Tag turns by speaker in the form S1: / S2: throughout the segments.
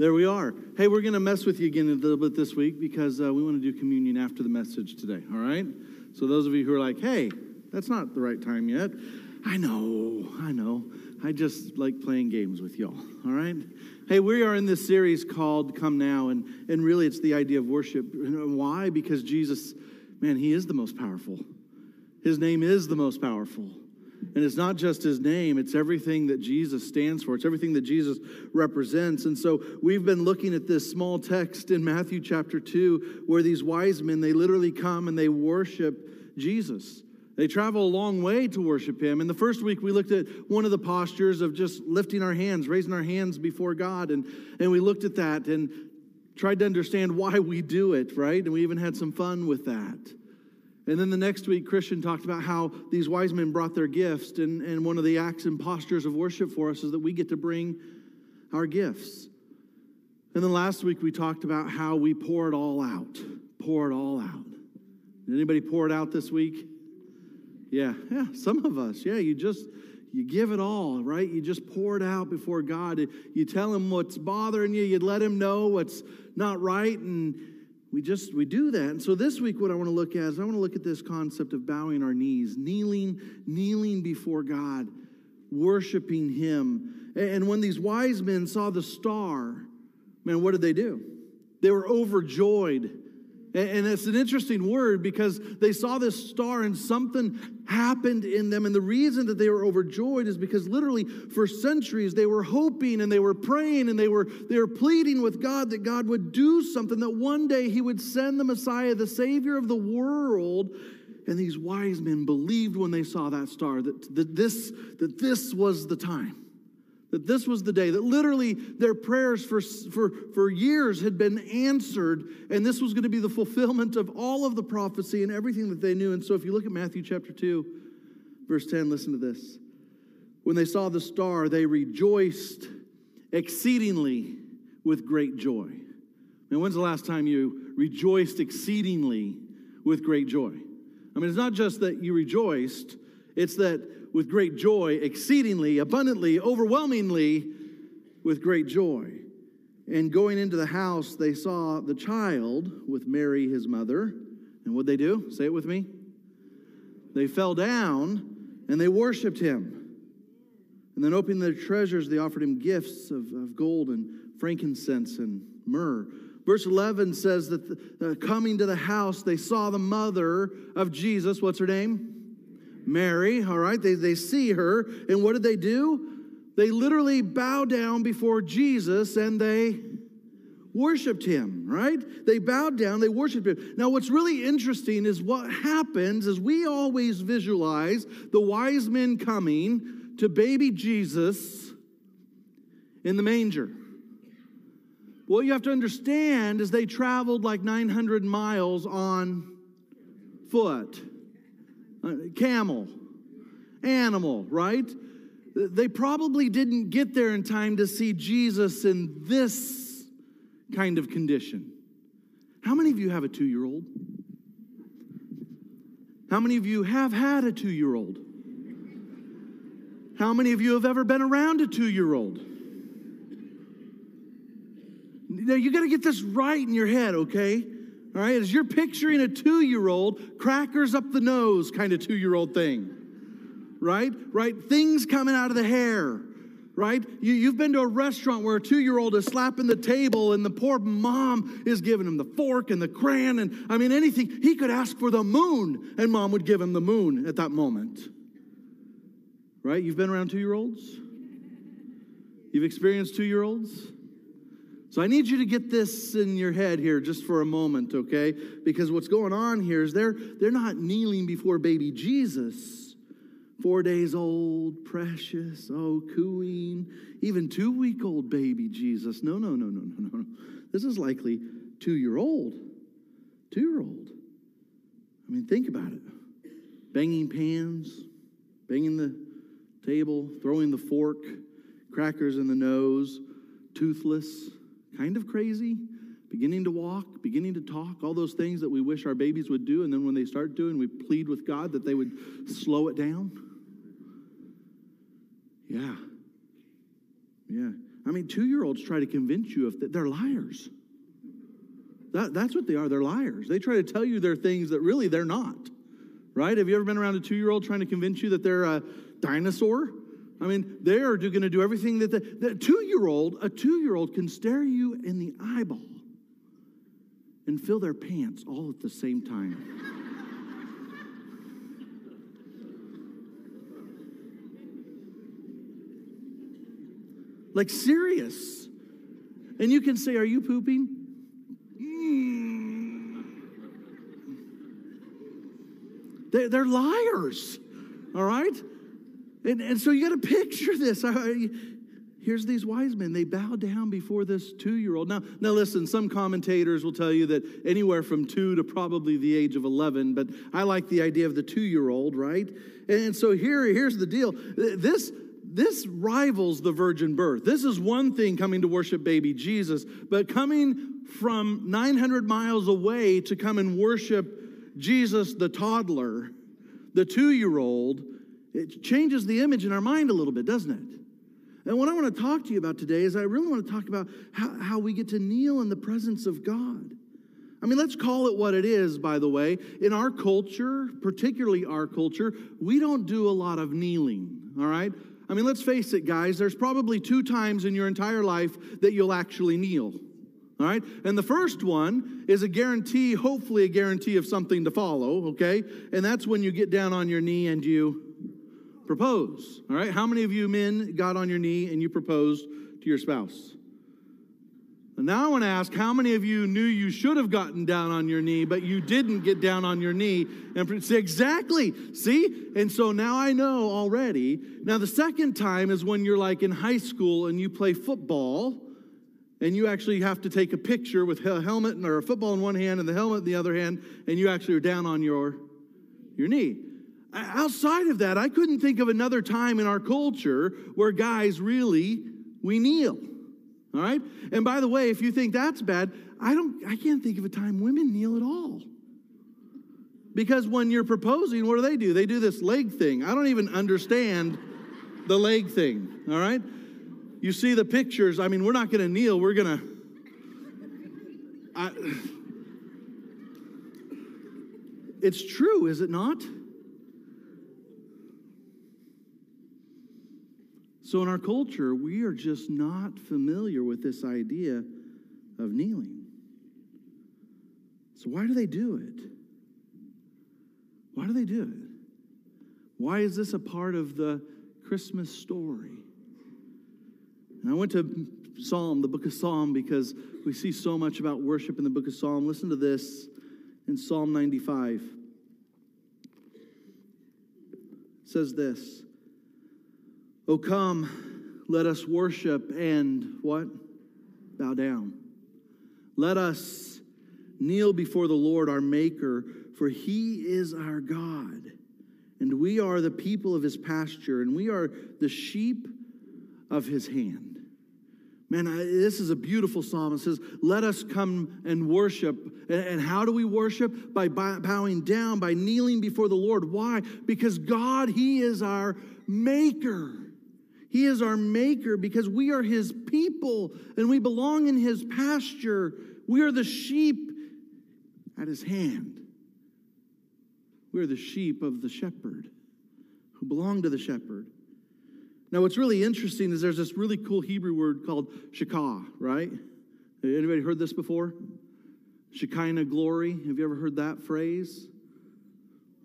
S1: There we are. Hey, we're going to mess with you again a little bit this week because uh, we want to do communion after the message today, all right? So, those of you who are like, hey, that's not the right time yet, I know, I know. I just like playing games with y'all, all right? Hey, we are in this series called Come Now, and, and really it's the idea of worship. Why? Because Jesus, man, he is the most powerful. His name is the most powerful. And it's not just his name, it's everything that Jesus stands for. It's everything that Jesus represents. And so we've been looking at this small text in Matthew chapter 2 where these wise men, they literally come and they worship Jesus. They travel a long way to worship him. In the first week, we looked at one of the postures of just lifting our hands, raising our hands before God. And, and we looked at that and tried to understand why we do it, right? And we even had some fun with that. And then the next week, Christian talked about how these wise men brought their gifts. And, and one of the acts and postures of worship for us is that we get to bring our gifts. And then last week, we talked about how we pour it all out. Pour it all out. Did anybody pour it out this week? Yeah, yeah, some of us. Yeah, you just you give it all, right? You just pour it out before God. You tell him what's bothering you, you let him know what's not right and we just we do that. And so this week what i want to look at is i want to look at this concept of bowing our knees kneeling kneeling before god worshiping him. And when these wise men saw the star man what did they do? They were overjoyed and it's an interesting word because they saw this star and something happened in them. And the reason that they were overjoyed is because literally for centuries they were hoping and they were praying and they were, they were pleading with God that God would do something, that one day He would send the Messiah, the Savior of the world. And these wise men believed when they saw that star that, that, this, that this was the time that this was the day that literally their prayers for, for, for years had been answered and this was going to be the fulfillment of all of the prophecy and everything that they knew. And so if you look at matthew chapter 2 verse 10 listen to this. When they saw the star they rejoiced exceedingly with great joy. And when's the last time you rejoiced exceedingly with great joy? I mean it's not just that you rejoiced it's that with great joy, exceedingly, abundantly, overwhelmingly, with great joy. And going into the house, they saw the child with Mary, his mother. And what they do? Say it with me. They fell down and they worshiped him. And then, opening their treasures, they offered him gifts of, of gold and frankincense and myrrh. Verse 11 says that the, uh, coming to the house, they saw the mother of Jesus. What's her name? Mary, all right? They, they see her, and what did they do? They literally bow down before Jesus and they worshiped him, right? They bowed down, they worshiped him. Now, what's really interesting is what happens is we always visualize the wise men coming to baby Jesus in the manger. What you have to understand is they traveled like 900 miles on foot. Uh, camel, animal, right? They probably didn't get there in time to see Jesus in this kind of condition. How many of you have a two year old? How many of you have had a two year old? How many of you have ever been around a two year old? Now, you got to get this right in your head, okay? All right, as you're picturing a two year old, crackers up the nose kind of two year old thing, right? Right? Things coming out of the hair, right? You, have been to a restaurant where a two year old is slapping the table and the poor mom is giving him the fork and the crayon and I mean, anything. He could ask for the moon and mom would give him the moon at that moment, right? You've been around two year olds? You've experienced two year olds? So I need you to get this in your head here just for a moment, okay? Because what's going on here is they're they're not kneeling before baby Jesus. Four days old, precious, oh, cooing, even two week old baby Jesus. No, no, no, no, no, no. No. This is likely two year old. Two year old. I mean, think about it. Banging pans, banging the table, throwing the fork, crackers in the nose, toothless kind of crazy, beginning to walk, beginning to talk, all those things that we wish our babies would do. And then when they start doing, we plead with God that they would slow it down. Yeah. Yeah. I mean, two year olds try to convince you of that they're liars. That, that's what they are. They're liars. They try to tell you they're things that really they're not. Right? Have you ever been around a two year old trying to convince you that they're a dinosaur? I mean, they are going to do everything that the, the two year old, a two year old can stare you in the eyeball and fill their pants all at the same time. like serious. And you can say, Are you pooping? They're liars, all right? And, and so you got to picture this. Here's these wise men. They bow down before this two year old. Now, now, listen, some commentators will tell you that anywhere from two to probably the age of 11, but I like the idea of the two year old, right? And so here, here's the deal. This, this rivals the virgin birth. This is one thing coming to worship baby Jesus, but coming from 900 miles away to come and worship Jesus, the toddler, the two year old, it changes the image in our mind a little bit, doesn't it? And what I want to talk to you about today is I really want to talk about how, how we get to kneel in the presence of God. I mean, let's call it what it is, by the way. In our culture, particularly our culture, we don't do a lot of kneeling, all right? I mean, let's face it, guys, there's probably two times in your entire life that you'll actually kneel, all right? And the first one is a guarantee, hopefully, a guarantee of something to follow, okay? And that's when you get down on your knee and you propose. All right? How many of you men got on your knee and you proposed to your spouse? And now I want to ask how many of you knew you should have gotten down on your knee, but you didn't get down on your knee and say, exactly. See? And so now I know already. Now, the second time is when you're like in high school and you play football and you actually have to take a picture with a helmet or a football in one hand and the helmet in the other hand, and you actually are down on your, your knee. Outside of that, I couldn't think of another time in our culture where guys really, we kneel. All right? And by the way, if you think that's bad, I don't I can't think of a time women kneel at all. Because when you're proposing, what do they do? They do this leg thing. I don't even understand the leg thing. All right? You see the pictures. I mean, we're not going to kneel. We're going to It's true, is it not? So, in our culture, we are just not familiar with this idea of kneeling. So, why do they do it? Why do they do it? Why is this a part of the Christmas story? And I went to Psalm, the book of Psalm, because we see so much about worship in the book of Psalm. Listen to this in Psalm 95. It says this Oh, come, let us worship and what? Bow down. Let us kneel before the Lord our Maker, for he is our God, and we are the people of his pasture, and we are the sheep of his hand. Man, this is a beautiful psalm. It says, Let us come and worship. And how do we worship? By bowing down, by kneeling before the Lord. Why? Because God, He is our maker. He is our maker because we are his people and we belong in his pasture. We are the sheep at his hand. We are the sheep of the shepherd who belong to the shepherd. Now, what's really interesting is there's this really cool Hebrew word called shakah, right? Anybody heard this before? Shekinah glory. Have you ever heard that phrase?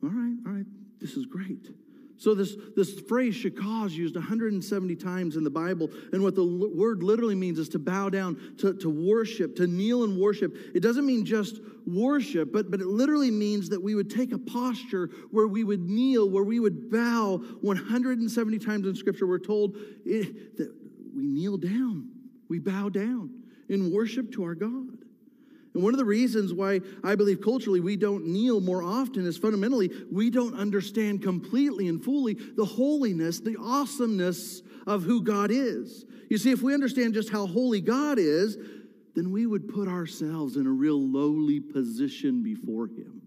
S1: All right, all right. This is great. So this, this phrase shakah is used 170 times in the Bible. And what the l- word literally means is to bow down, to, to worship, to kneel and worship. It doesn't mean just worship, but, but it literally means that we would take a posture where we would kneel, where we would bow 170 times in Scripture. We're told it, that we kneel down, we bow down in worship to our God. And one of the reasons why I believe culturally we don't kneel more often is fundamentally we don't understand completely and fully the holiness, the awesomeness of who God is. You see, if we understand just how holy God is, then we would put ourselves in a real lowly position before Him.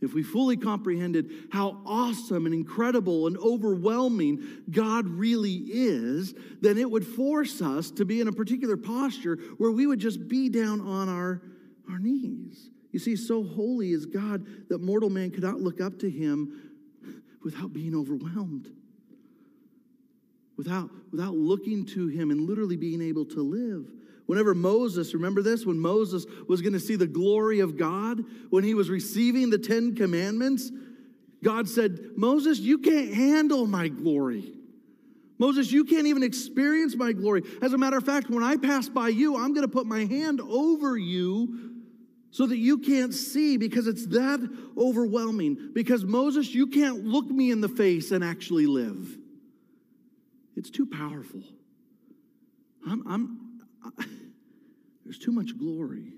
S1: if we fully comprehended how awesome and incredible and overwhelming God really is, then it would force us to be in a particular posture where we would just be down on our, our knees. You see, so holy is God that mortal man could not look up to him without being overwhelmed, without, without looking to him and literally being able to live. Whenever Moses, remember this, when Moses was going to see the glory of God, when he was receiving the Ten Commandments, God said, Moses, you can't handle my glory. Moses, you can't even experience my glory. As a matter of fact, when I pass by you, I'm going to put my hand over you so that you can't see because it's that overwhelming. Because Moses, you can't look me in the face and actually live. It's too powerful. I'm, I'm I, there's too much glory.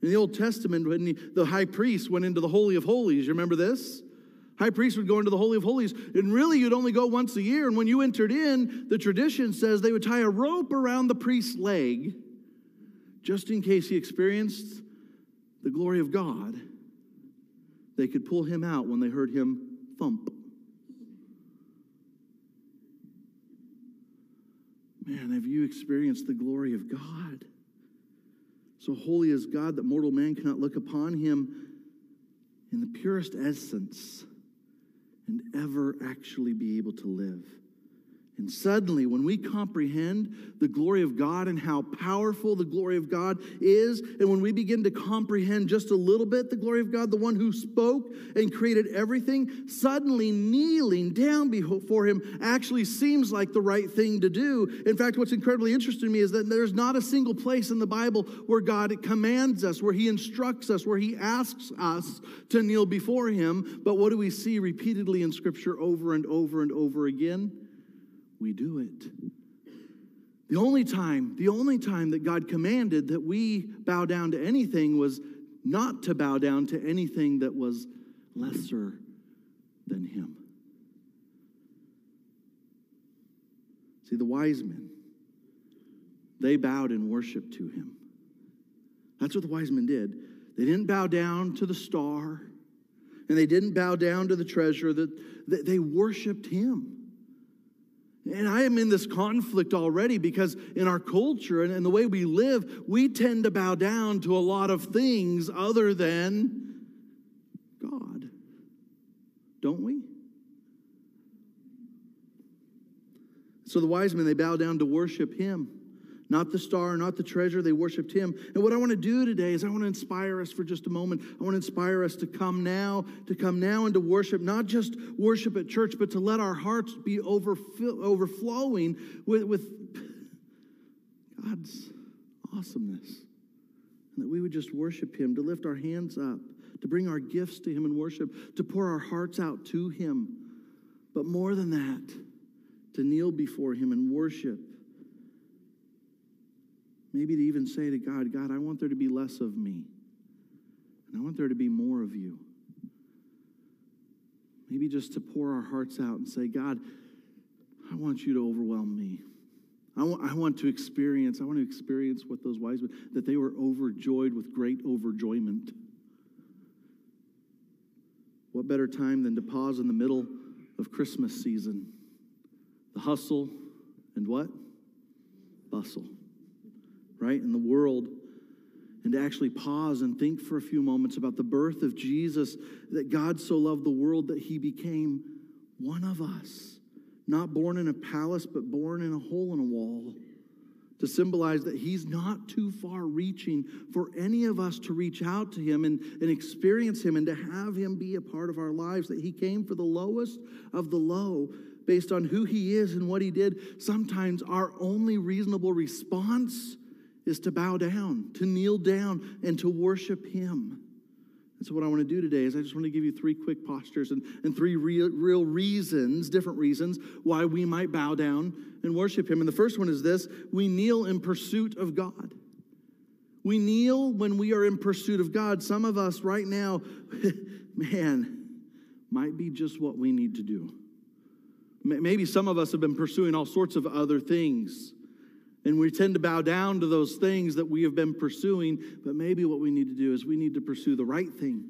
S1: In the Old Testament, when the, the high priest went into the Holy of Holies, you remember this? High priest would go into the Holy of Holies, and really you'd only go once a year. And when you entered in, the tradition says they would tie a rope around the priest's leg just in case he experienced the glory of God. They could pull him out when they heard him thump. Man, have you experienced the glory of God? So holy is God that mortal man cannot look upon him in the purest essence and ever actually be able to live. And suddenly, when we comprehend the glory of God and how powerful the glory of God is, and when we begin to comprehend just a little bit the glory of God, the one who spoke and created everything, suddenly kneeling down before him actually seems like the right thing to do. In fact, what's incredibly interesting to me is that there's not a single place in the Bible where God commands us, where he instructs us, where he asks us to kneel before him. But what do we see repeatedly in Scripture over and over and over again? We do it. The only time, the only time that God commanded that we bow down to anything was not to bow down to anything that was lesser than Him. See, the wise men, they bowed in worship to Him. That's what the wise men did. They didn't bow down to the star, and they didn't bow down to the treasure, that they worshiped Him. And I am in this conflict already because in our culture and, and the way we live, we tend to bow down to a lot of things other than God. Don't we? So the wise men, they bow down to worship him. Not the star, not the treasure, they worshiped him. And what I want to do today is I want to inspire us for just a moment. I want to inspire us to come now, to come now and to worship, not just worship at church, but to let our hearts be overflowing with, with God's awesomeness. And that we would just worship him, to lift our hands up, to bring our gifts to him in worship, to pour our hearts out to him. But more than that, to kneel before him and worship Maybe to even say to God, God, I want there to be less of me, and I want there to be more of you. Maybe just to pour our hearts out and say, God, I want you to overwhelm me. I want, I want to experience, I want to experience what those wise men, that they were overjoyed with great overjoyment. What better time than to pause in the middle of Christmas season? The hustle and what? Bustle right, in the world, and to actually pause and think for a few moments about the birth of Jesus, that God so loved the world that he became one of us, not born in a palace, but born in a hole in a wall. To symbolize that he's not too far reaching for any of us to reach out to him and, and experience him and to have him be a part of our lives, that he came for the lowest of the low based on who he is and what he did. Sometimes our only reasonable response is to bow down, to kneel down, and to worship Him. And so, what I want to do today is I just want to give you three quick postures and, and three real, real reasons, different reasons, why we might bow down and worship Him. And the first one is this we kneel in pursuit of God. We kneel when we are in pursuit of God. Some of us right now, man, might be just what we need to do. Maybe some of us have been pursuing all sorts of other things. And we tend to bow down to those things that we have been pursuing, but maybe what we need to do is we need to pursue the right thing.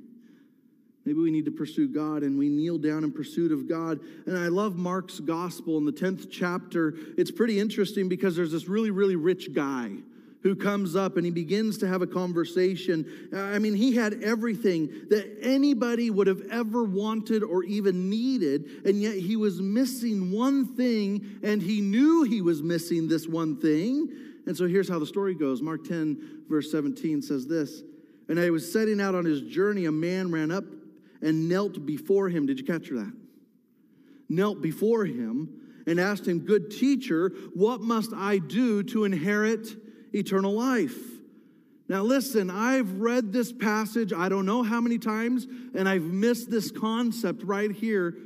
S1: Maybe we need to pursue God and we kneel down in pursuit of God. And I love Mark's gospel in the 10th chapter. It's pretty interesting because there's this really, really rich guy who comes up and he begins to have a conversation. I mean, he had everything that anybody would have ever wanted or even needed, and yet he was missing one thing, and he knew he was missing this one thing. And so here's how the story goes Mark 10, verse 17 says this And I was setting out on his journey, a man ran up and knelt before him. Did you capture that? Knelt before him and asked him, Good teacher, what must I do to inherit eternal life? Now, listen, I've read this passage, I don't know how many times, and I've missed this concept right here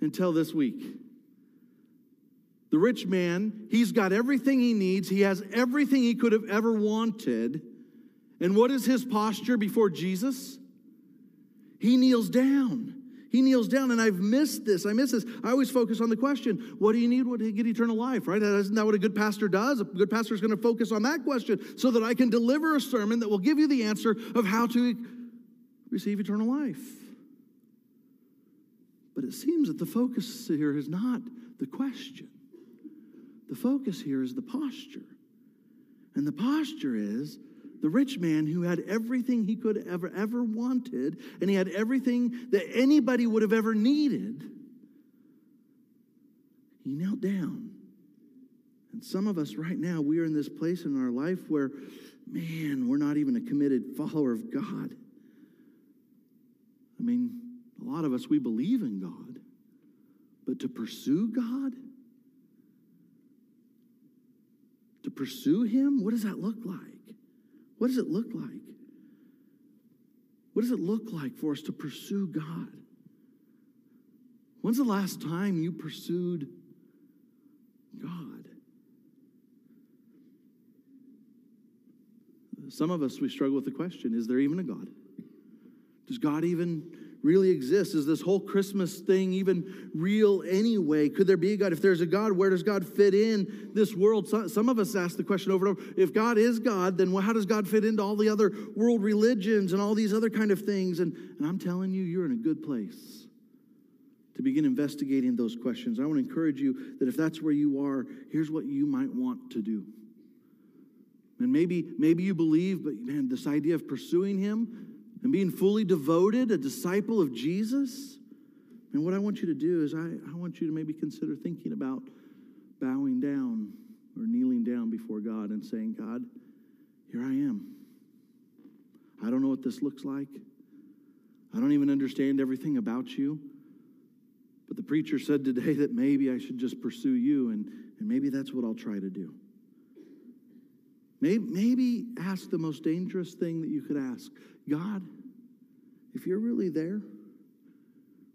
S1: until this week. The rich man, he's got everything he needs, he has everything he could have ever wanted. And what is his posture before Jesus? He kneels down. He kneels down, and I've missed this. I miss this. I always focus on the question what do you need to get eternal life, right? Isn't that what a good pastor does? A good pastor is going to focus on that question so that I can deliver a sermon that will give you the answer of how to receive eternal life. But it seems that the focus here is not the question, the focus here is the posture. And the posture is the rich man who had everything he could ever, ever wanted, and he had everything that anybody would have ever needed, he knelt down. And some of us right now, we are in this place in our life where, man, we're not even a committed follower of God. I mean, a lot of us, we believe in God, but to pursue God, to pursue Him, what does that look like? What does it look like? What does it look like for us to pursue God? When's the last time you pursued God? Some of us, we struggle with the question is there even a God? Does God even really exists? Is this whole Christmas thing even real anyway? Could there be a God? If there's a God, where does God fit in this world? Some of us ask the question over and over if God is God, then how does God fit into all the other world religions and all these other kind of things? And, and I'm telling you, you're in a good place to begin investigating those questions. I want to encourage you that if that's where you are, here's what you might want to do. And maybe, maybe you believe, but man, this idea of pursuing Him, and being fully devoted, a disciple of Jesus. And what I want you to do is, I, I want you to maybe consider thinking about bowing down or kneeling down before God and saying, God, here I am. I don't know what this looks like. I don't even understand everything about you. But the preacher said today that maybe I should just pursue you, and, and maybe that's what I'll try to do. Maybe, maybe ask the most dangerous thing that you could ask God, if you're really there,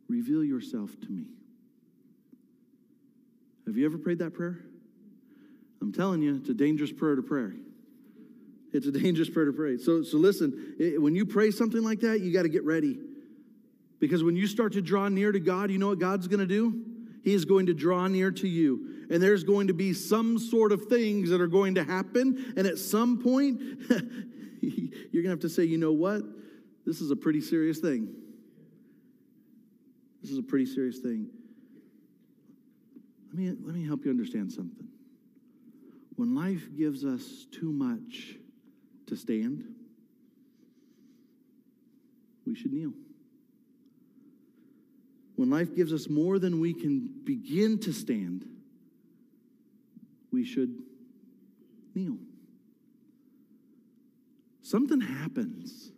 S1: reveal yourself to me. Have you ever prayed that prayer? I'm telling you, it's a dangerous prayer to pray. It's a dangerous prayer to pray. So, so listen, it, when you pray something like that, you got to get ready. Because when you start to draw near to God, you know what God's going to do? He is going to draw near to you. And there's going to be some sort of things that are going to happen. And at some point, you're going to have to say, you know what? This is a pretty serious thing. This is a pretty serious thing. Let me, let me help you understand something. When life gives us too much to stand, we should kneel. When life gives us more than we can begin to stand, we should kneel. Something happens.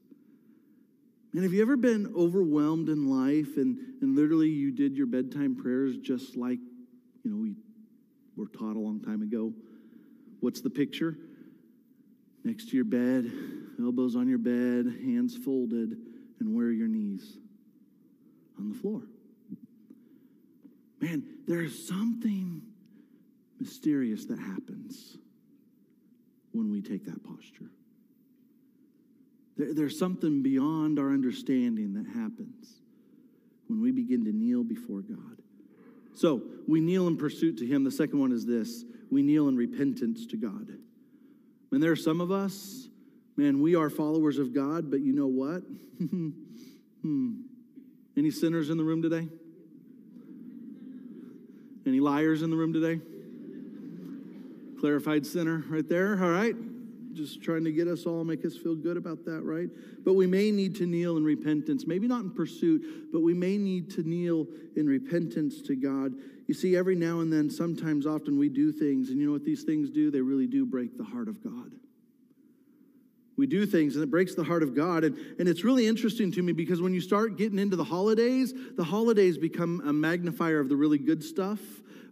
S1: And have you ever been overwhelmed in life and, and literally you did your bedtime prayers just like, you know, we were taught a long time ago? What's the picture? Next to your bed, elbows on your bed, hands folded, and where are your knees? On the floor. Man, there's something mysterious that happens when we take that posture. There, there's something beyond our understanding that happens when we begin to kneel before God. So we kneel in pursuit to Him. The second one is this we kneel in repentance to God. And there are some of us, man, we are followers of God, but you know what? hmm. Any sinners in the room today? Any liars in the room today? Clarified sinner right there, all right? Just trying to get us all, make us feel good about that, right? But we may need to kneel in repentance, maybe not in pursuit, but we may need to kneel in repentance to God. You see, every now and then, sometimes, often, we do things, and you know what these things do? They really do break the heart of God we do things and it breaks the heart of God. And, and it's really interesting to me because when you start getting into the holidays, the holidays become a magnifier of the really good stuff,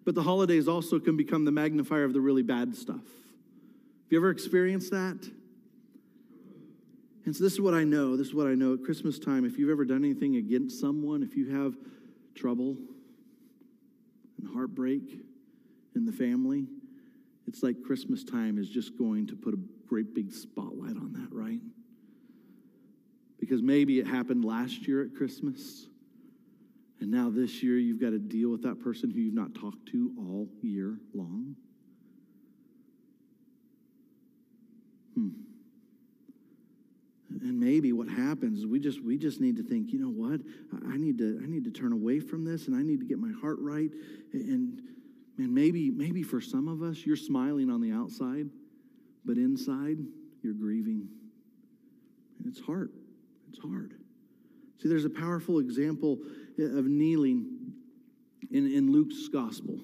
S1: but the holidays also can become the magnifier of the really bad stuff. Have you ever experienced that? And so this is what I know. This is what I know at Christmas time. If you've ever done anything against someone, if you have trouble and heartbreak in the family, it's like Christmas time is just going to put a great big spotlight on that, right? Because maybe it happened last year at Christmas, and now this year you've got to deal with that person who you've not talked to all year long. Hmm. And maybe what happens is we just we just need to think, you know what? I need to I need to turn away from this and I need to get my heart right. And man, maybe maybe for some of us, you're smiling on the outside but inside, you're grieving. And it's hard. It's hard. See, there's a powerful example of kneeling in, in Luke's gospel.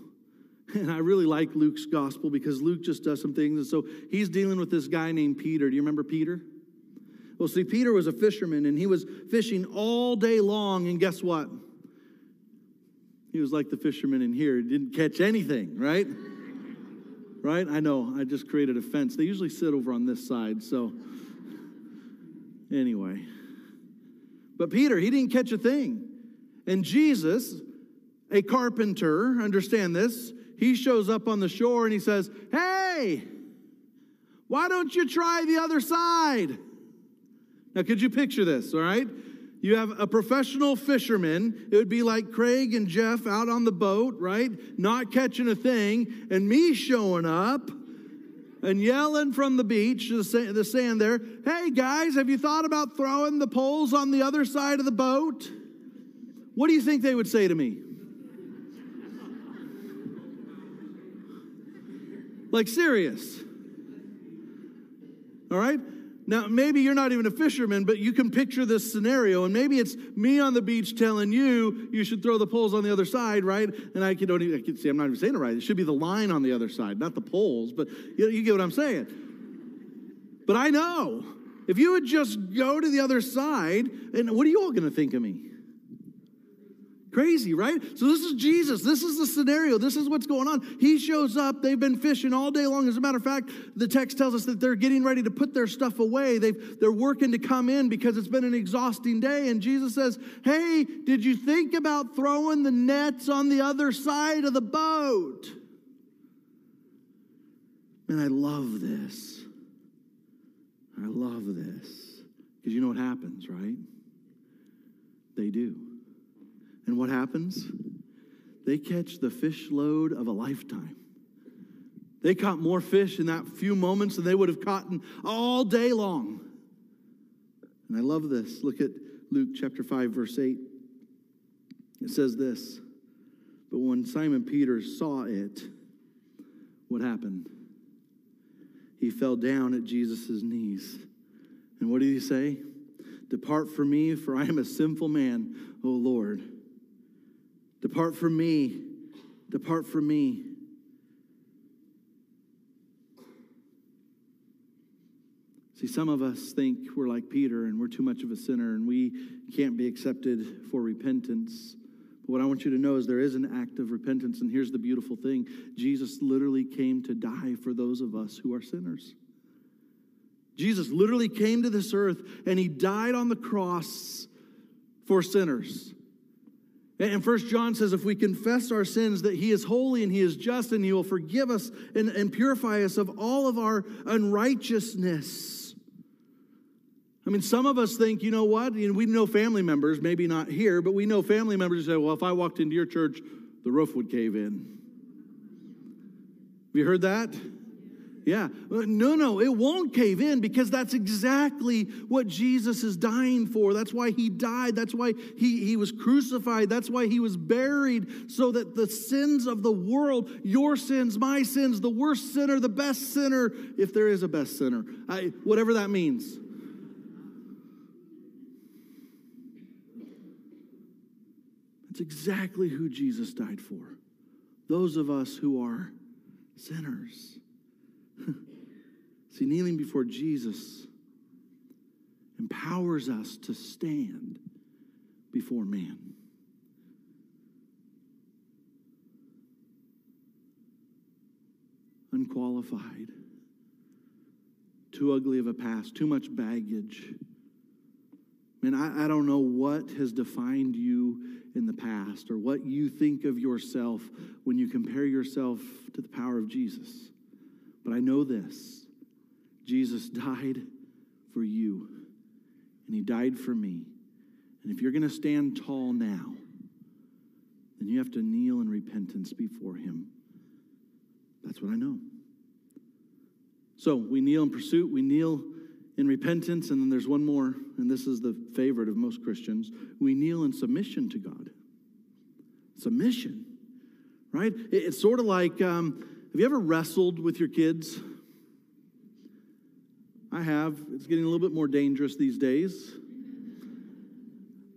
S1: And I really like Luke's gospel because Luke just does some things. And so he's dealing with this guy named Peter. Do you remember Peter? Well, see, Peter was a fisherman and he was fishing all day long. And guess what? He was like the fisherman in here, he didn't catch anything, right? right? I know, I just created a fence. They usually sit over on this side, so anyway. But Peter, he didn't catch a thing. And Jesus, a carpenter, understand this, he shows up on the shore and he says, Hey, why don't you try the other side? Now, could you picture this, all right? You have a professional fisherman. It would be like Craig and Jeff out on the boat, right? Not catching a thing, and me showing up and yelling from the beach, the sand there, hey guys, have you thought about throwing the poles on the other side of the boat? What do you think they would say to me? Like, serious. All right? Now, maybe you're not even a fisherman, but you can picture this scenario, and maybe it's me on the beach telling you you should throw the poles on the other side, right? And I can don't even I can see I'm not even saying it right. It should be the line on the other side, not the poles, but you, you get what I'm saying. But I know if you would just go to the other side, and what are you all going to think of me? Crazy, right? So, this is Jesus. This is the scenario. This is what's going on. He shows up. They've been fishing all day long. As a matter of fact, the text tells us that they're getting ready to put their stuff away. They've, they're working to come in because it's been an exhausting day. And Jesus says, Hey, did you think about throwing the nets on the other side of the boat? And I love this. I love this. Because you know what happens, right? They do. And what happens? They catch the fish load of a lifetime. They caught more fish in that few moments than they would have caught all day long. And I love this. Look at Luke chapter 5, verse 8. It says this But when Simon Peter saw it, what happened? He fell down at Jesus' knees. And what did he say? Depart from me, for I am a sinful man, O Lord. Depart from me. Depart from me. See, some of us think we're like Peter and we're too much of a sinner and we can't be accepted for repentance. But what I want you to know is there is an act of repentance. And here's the beautiful thing Jesus literally came to die for those of us who are sinners. Jesus literally came to this earth and he died on the cross for sinners. And First John says, if we confess our sins, that He is holy and He is just, and He will forgive us and, and purify us of all of our unrighteousness. I mean, some of us think, you know what? You know, we know family members, maybe not here, but we know family members who say, well, if I walked into your church, the roof would cave in. Have you heard that? Yeah. Uh, no, no, it won't cave in because that's exactly what Jesus is dying for. That's why he died. That's why he, he was crucified. That's why he was buried, so that the sins of the world, your sins, my sins, the worst sinner, the best sinner, if there is a best sinner, I, whatever that means. That's exactly who Jesus died for. Those of us who are sinners. See, kneeling before Jesus empowers us to stand before man. Unqualified, too ugly of a past, too much baggage. Man, I, I don't know what has defined you in the past or what you think of yourself when you compare yourself to the power of Jesus. But I know this Jesus died for you, and He died for me. And if you're going to stand tall now, then you have to kneel in repentance before Him. That's what I know. So we kneel in pursuit, we kneel in repentance, and then there's one more, and this is the favorite of most Christians. We kneel in submission to God. Submission, right? It's sort of like um, have you ever wrestled with your kids? I have. It's getting a little bit more dangerous these days.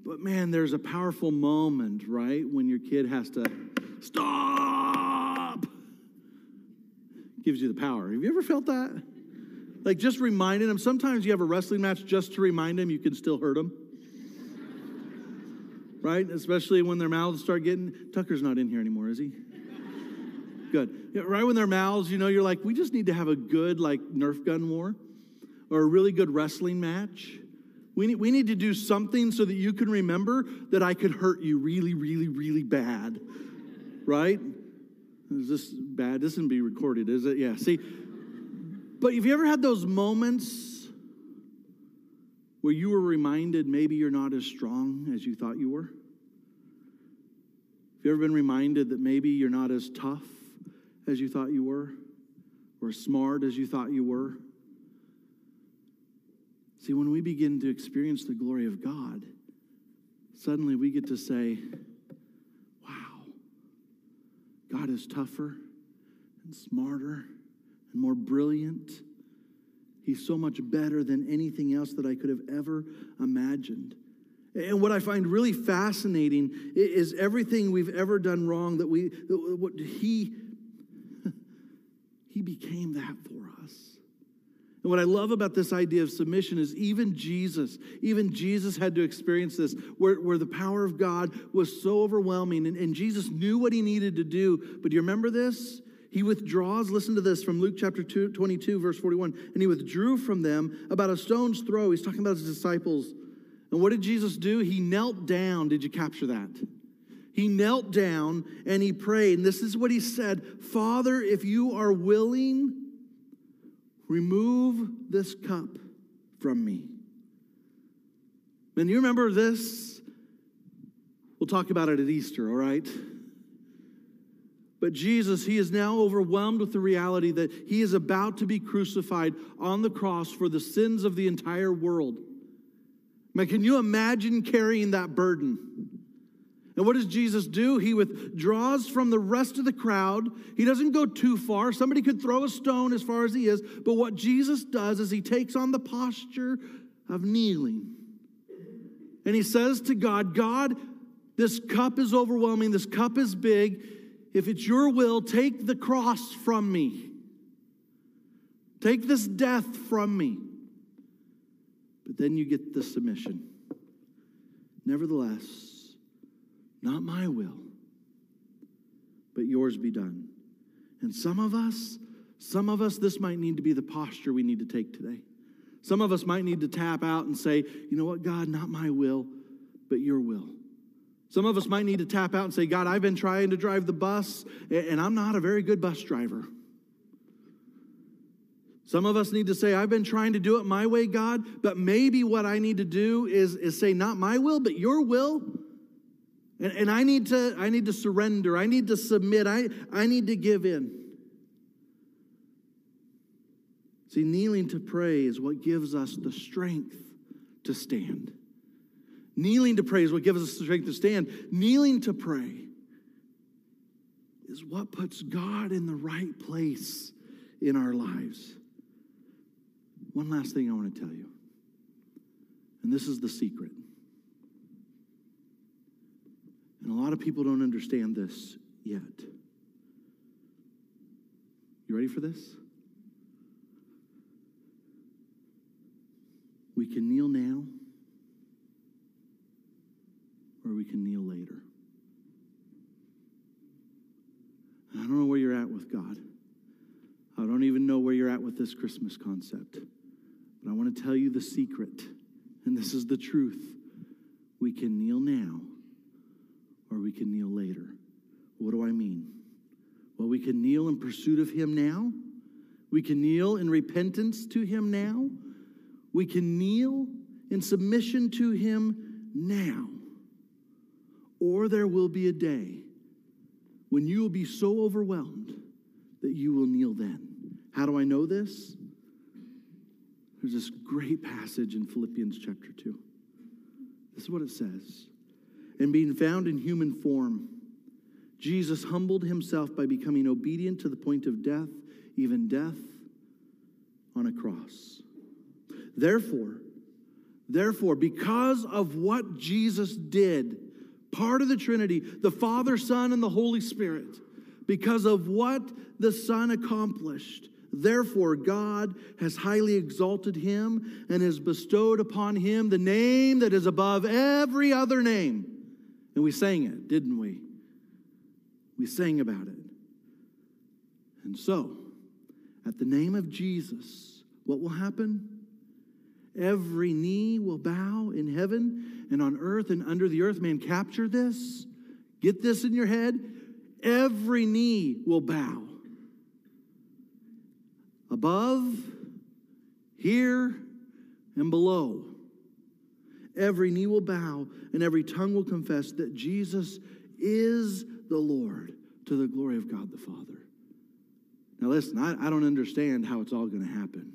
S1: But man, there's a powerful moment, right, when your kid has to stop. Gives you the power. Have you ever felt that? Like just reminding them. Sometimes you have a wrestling match just to remind them you can still hurt them. right? Especially when their mouths start getting. Tucker's not in here anymore, is he? Good. Right when their mouths, you know, you're like, we just need to have a good, like, Nerf gun war or a really good wrestling match. We need, we need to do something so that you can remember that I could hurt you really, really, really bad. Right? Is this bad? This isn't be recorded, is it? Yeah. See, but have you ever had those moments where you were reminded maybe you're not as strong as you thought you were? Have you ever been reminded that maybe you're not as tough as you thought you were or smart as you thought you were? See, when we begin to experience the glory of God, suddenly we get to say, wow, God is tougher and smarter and more brilliant. He's so much better than anything else that I could have ever imagined. And what I find really fascinating is everything we've ever done wrong that we, what he became that for us. And what I love about this idea of submission is even Jesus, even Jesus had to experience this, where, where the power of God was so overwhelming, and, and Jesus knew what he needed to do. But do you remember this? He withdraws, listen to this from Luke chapter 2, 22, verse 41. And he withdrew from them about a stone's throw. He's talking about his disciples. And what did Jesus do? He knelt down. Did you capture that? He knelt down and he prayed. And this is what he said Father, if you are willing, remove this cup from me. And you remember this? We'll talk about it at Easter, all right? But Jesus, he is now overwhelmed with the reality that he is about to be crucified on the cross for the sins of the entire world. Man, can you imagine carrying that burden? And what does Jesus do? He withdraws from the rest of the crowd. He doesn't go too far. Somebody could throw a stone as far as he is. But what Jesus does is he takes on the posture of kneeling. And he says to God, God, this cup is overwhelming. This cup is big. If it's your will, take the cross from me. Take this death from me. But then you get the submission. Nevertheless, not my will, but yours be done. And some of us, some of us, this might need to be the posture we need to take today. Some of us might need to tap out and say, you know what, God, not my will, but your will. Some of us might need to tap out and say, God, I've been trying to drive the bus, and I'm not a very good bus driver. Some of us need to say, I've been trying to do it my way, God, but maybe what I need to do is, is say, not my will, but your will. And, and I, need to, I need to surrender. I need to submit. I, I need to give in. See, kneeling to pray is what gives us the strength to stand. Kneeling to pray is what gives us the strength to stand. Kneeling to pray is what puts God in the right place in our lives. One last thing I want to tell you, and this is the secret. And a lot of people don't understand this yet. You ready for this? We can kneel now, or we can kneel later. I don't know where you're at with God. I don't even know where you're at with this Christmas concept. But I want to tell you the secret, and this is the truth. We can kneel now, we can kneel later. What do I mean? Well, we can kneel in pursuit of Him now. We can kneel in repentance to Him now. We can kneel in submission to Him now. Or there will be a day when you will be so overwhelmed that you will kneel then. How do I know this? There's this great passage in Philippians chapter 2. This is what it says. And being found in human form, Jesus humbled himself by becoming obedient to the point of death, even death on a cross. Therefore, therefore, because of what Jesus did, part of the Trinity, the Father, Son, and the Holy Spirit, because of what the Son accomplished. Therefore, God has highly exalted him and has bestowed upon him the name that is above every other name. And we sang it, didn't we? We sang about it. And so, at the name of Jesus, what will happen? Every knee will bow in heaven and on earth and under the earth. Man, capture this. Get this in your head. Every knee will bow. Above, here, and below. Every knee will bow and every tongue will confess that Jesus is the Lord to the glory of God the Father. Now, listen, I, I don't understand how it's all going to happen.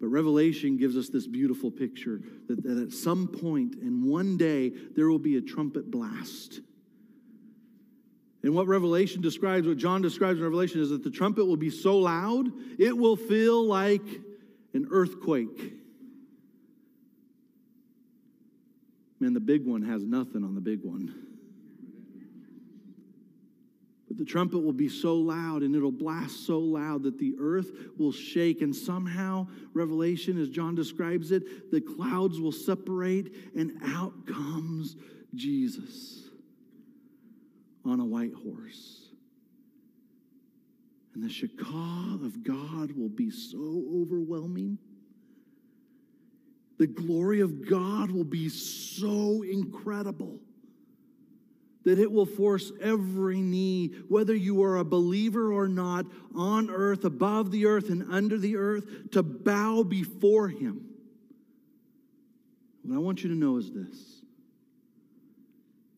S1: But Revelation gives us this beautiful picture that, that at some point in one day there will be a trumpet blast. And what Revelation describes, what John describes in Revelation, is that the trumpet will be so loud, it will feel like an earthquake. Man, the big one has nothing on the big one. But the trumpet will be so loud and it'll blast so loud that the earth will shake. And somehow, Revelation, as John describes it, the clouds will separate and out comes Jesus on a white horse. And the Shekinah of God will be so overwhelming. The glory of God will be so incredible that it will force every knee, whether you are a believer or not, on earth, above the earth, and under the earth, to bow before Him. What I want you to know is this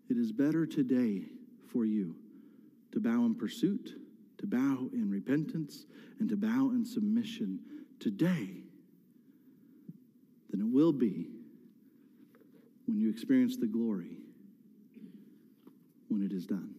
S1: it is better today for you to bow in pursuit, to bow in repentance, and to bow in submission today than it will be when you experience the glory when it is done.